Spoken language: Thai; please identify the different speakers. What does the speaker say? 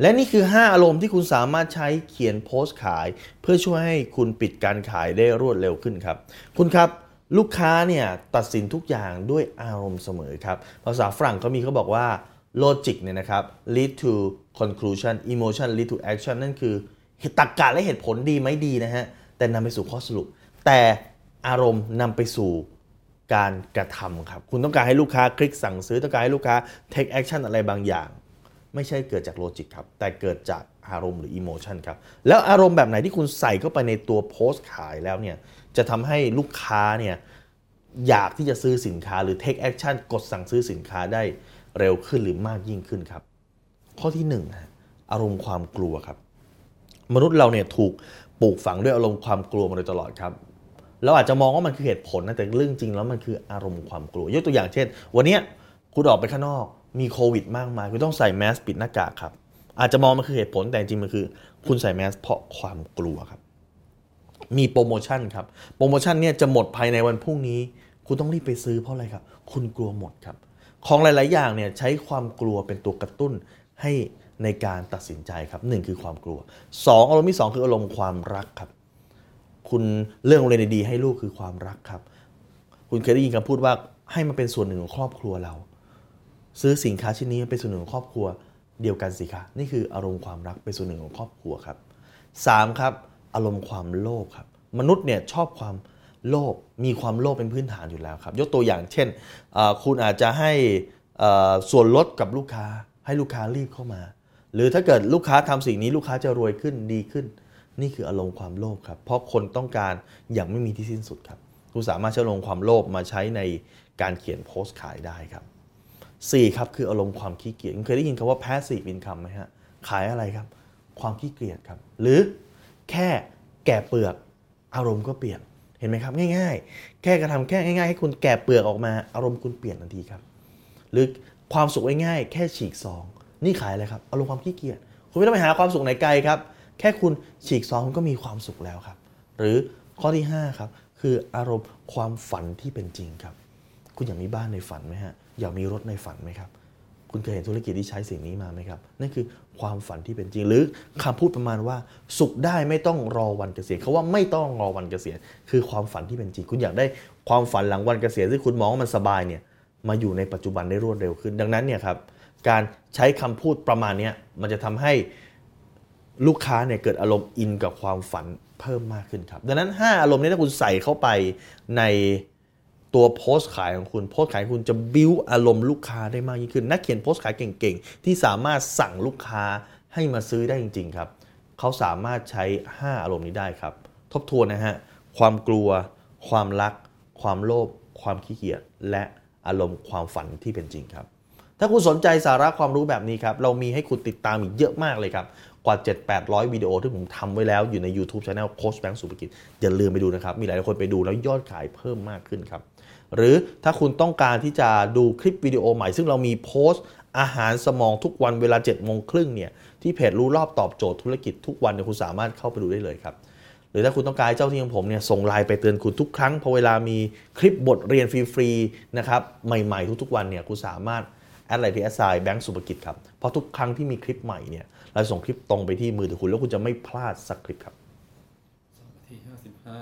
Speaker 1: และนี่คือ 5 อารมณ์ที่คุณสามารถใช้เขียนโพสต์ขาย เพื่อช่วยให้คุณปิดการขายได้รวดเร็วขึ้นครับ คุณครับลูกค้าเนี่ยตัดสินทุกอย่างด้วยอารมณ์เสมอครับ ภาษาฝรั่งเขามีเขาบอกว่า logic เนี่ยนะครับ lead to conclusion emotion lead to action นั่นคือเหตุตรรกะและเหตุผลดีไหมดีนะฮะ แต่นำไปสู่ข้อสรุป แต่อารมณ์นำไปสู่การกระทำครับ คุณต้องการให้ลูกค้าคลิกสั่งซื้อต้องการให้ลูกค้า take action อะไรบางอย่าง ไม่ใช่เกิดจากโลจิกครับ แต่เกิดจากอารมณ์หรืออิโมชันครับ แล้วอารมณ์แบบไหนที่คุณใส่เข้าไปในตัวโพสต์ขายแล้วเนี่ย จะทำให้ลูกค้าเนี่ยอยากที่จะซื้อสินค้าหรือ take action กดสั่งซื้อสินค้าได้เร็วขึ้นหรือมากยิ่งขึ้นครับ ข้อที่1นึ่งอารมณ์ความกลัวครับ มนุษย์เราเนี่ยถูกปลูกฝังด้วยอารมณ์ความกลัวมาโดยตลอดครับเราอาจจะมองว่ามันคือเหตุผลนะแต่เรื่องจริงแล้วมันคืออารมณ์ความกลัว ยกตัวอย่างเช่น วันนี้คุณออกไปข้างนอก มีโควิดมากมายคุณต้องใส่แมสปิดหน้ากากครับ อาจจะมองมันคือเหตุผลแต่จริงมันคือ คุณใส่แมสเพราะความกลัวครับ มีโปรโมชั่นครับ โปรโมชั่นเนี่ยจะหมดภายในวันพรุ่งนี้ คุณต้องรีบไปซื้อเพราะอะไรครับ คุณกลัวหมดครับ ของหลาย ๆ อย่างเนี่ยใช้ความกลัวเป็นตัวกระตุ้นให้ในการตัดสินใจครับหนึ่งคือความกลัวสองอารมณ์ที่สองคืออารมณ์ความรักครับ คุณเรื่องโรงเรียนดีๆให้ลูกคือความรักครับ คุณเคยได้ยินคำพูดว่าให้มันเป็นส่วนหนึ่งของครอบครัวเรา ซื้อสินค้าชิ้นนี้เป็นส่วนหนึ่งของครอบครัวเดียวกันสิคะนี่คืออารมณ์ความรักเป็นส่วนหนึ่งของครอบครัวครับสามครับอารมณ์ความโลภครับ มนุษย์เนี่ยชอบความโลภมีความโลภเป็นพื้นฐานอยู่แล้วครับ ยกตัวอย่างเช่น คุณอาจจะให้ส่วนลดกับลูกค้าให้ลูกค้ารีบเข้ามา หรือถ้าเกิดลูกค้าทำสิ่งนี้ลูกค้าจะรวยขึ้นดีขึ้น นี่คืออารมณ์ความโลภครับ เพราะคนต้องการอย่างไม่มีที่สิ้นสุดครับคุณสามารถใช้อารมณ์ความโลภมาใช้ในการเขียนโพสต์ขายได้ครับ 4ครับคืออารมณ์ความขี้เกียจคุณเคยได้ยินคำว่า passive income ไหมฮะขายอะไรครับ ความขี้เกียจครับ หรือแค่แกะเปลือกอารมณ์ก็เปลี่ยนเห็นไหมครับ ง่าย ๆ แค่กระทำแค่ง่ายๆให้คุณแกะเปลือกออกมาอารมณ์คุณเปลี่ยนทันทีครับ หรือความสุขง่ายๆแค่ฉีกซอง นี่ขายอะไรครับอารมณ์ความขี้เกียจคุณไม่ต้องไปหาความสุขไหนไกลครับ แค่คุณฉีกซองคุณก็มีความสุขแล้วครับ หรือข้อที่5ครับคืออารมณ์ความฝันที่เป็นจริงครับ คุณอยากมีบ้านในฝันไหมฮะ อยากมีรถในฝันไหมครับ คุณเคยเห็นธุรกิจที่ใช้สิ่งนี้มาไหมครับ นั่นคือความฝันที่เป็นจริง หรือคำพูดประมาณว่า สุขได้ไม่ต้องรอวันเกษียณเขาว่าไม่ต้องรอวันเกษียณคือความฝันที่เป็นจริง คุณอยากได้ความฝันหลังวันเกษียณที่คุณมองว่ามันสบายเนี่ย มาอยู่ในปัจจุบันได้รวดเร็วขึ้น ดังนั้นเนี่ยครับ การใช้คำพูดประมาณนี้มันจะทำให้ลูกค้าเนี่ยเกิดอารมณ์อินกับความฝันเพิ่มมากขึ้นครับ ดังนั้น 5 อารมณ์นี้ถ้าคุณใส่เข้าไปใน ตัวโพสต์ขายของคุณโพสต์ขายคุณจะบิ้วอารมณ์ลูกค้าได้มากยิ่งขึ้น นักเขียนโพสต์ขายเก่งๆ ที่สามารถสั่งลูกค้าให้มาซื้อได้จริง ๆ ครับเขาสามารถใช้ 5 อารมณ์นี้ได้ครับ ทบทวนนะฮะความกลัว ความรัก ความโลภความขี้เกียจและอารมณ์ความฝันที่เป็นจริงครับ ถ้าคุณสนใจสาระความรู้แบบนี้ครับ เรามีให้คุณติดตามอีกเยอะมากเลยครับ กว่า 7-800 วิดีโอที่ผมทำไว้แล้วอยู่ใน YouTube Channel โค้ชแบงค์สุภกิจ อย่าลืมไปดูนะครับ มีหลายคนไปดูแล้วยอดขายเพิ่มมากขึ้นครับ หรือถ้าคุณต้องการที่จะดูคลิปวิดีโอใหม่ ซึ่งเรามีโพสต์อาหารสมองทุกวันเวลา7โมงครึ่งเนี่ยที่เพจรู้รอบตอบโจทย์ธุรกิจทุกวันเนี่ยคุณสามารถเข้าไปดูได้เลยครับหรือถ้าคุณต้องการให้เจ้าหน้าที่ของผมเนี่ยส่งไลน์ไปเตือนคุณทุกครั้งพอเวลามีคลิปบทเรียนฟรีๆนะครับใหม่ๆ ทุกๆวันเนี่ยคุณสามารถ แอดไลน์ที่ at sign แบงก์สุภกิจครับ เพราะทุกครั้งที่มีคลิปใหม่เนี่ยเราส่งคลิปตรงไปที่มือถือคุณแล้วคุณจะไม่พลาดสักคลิปครับ
Speaker 2: สองนาทีห้าสิบห้า